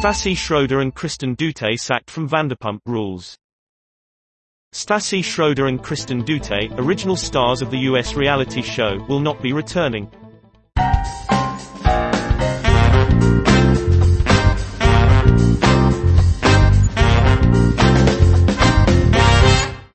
Stassi Schroeder and Kristen Doute sacked from Vanderpump Rules. Stassi Schroeder and Kristen Doute, original stars of the US reality show, will not be returning.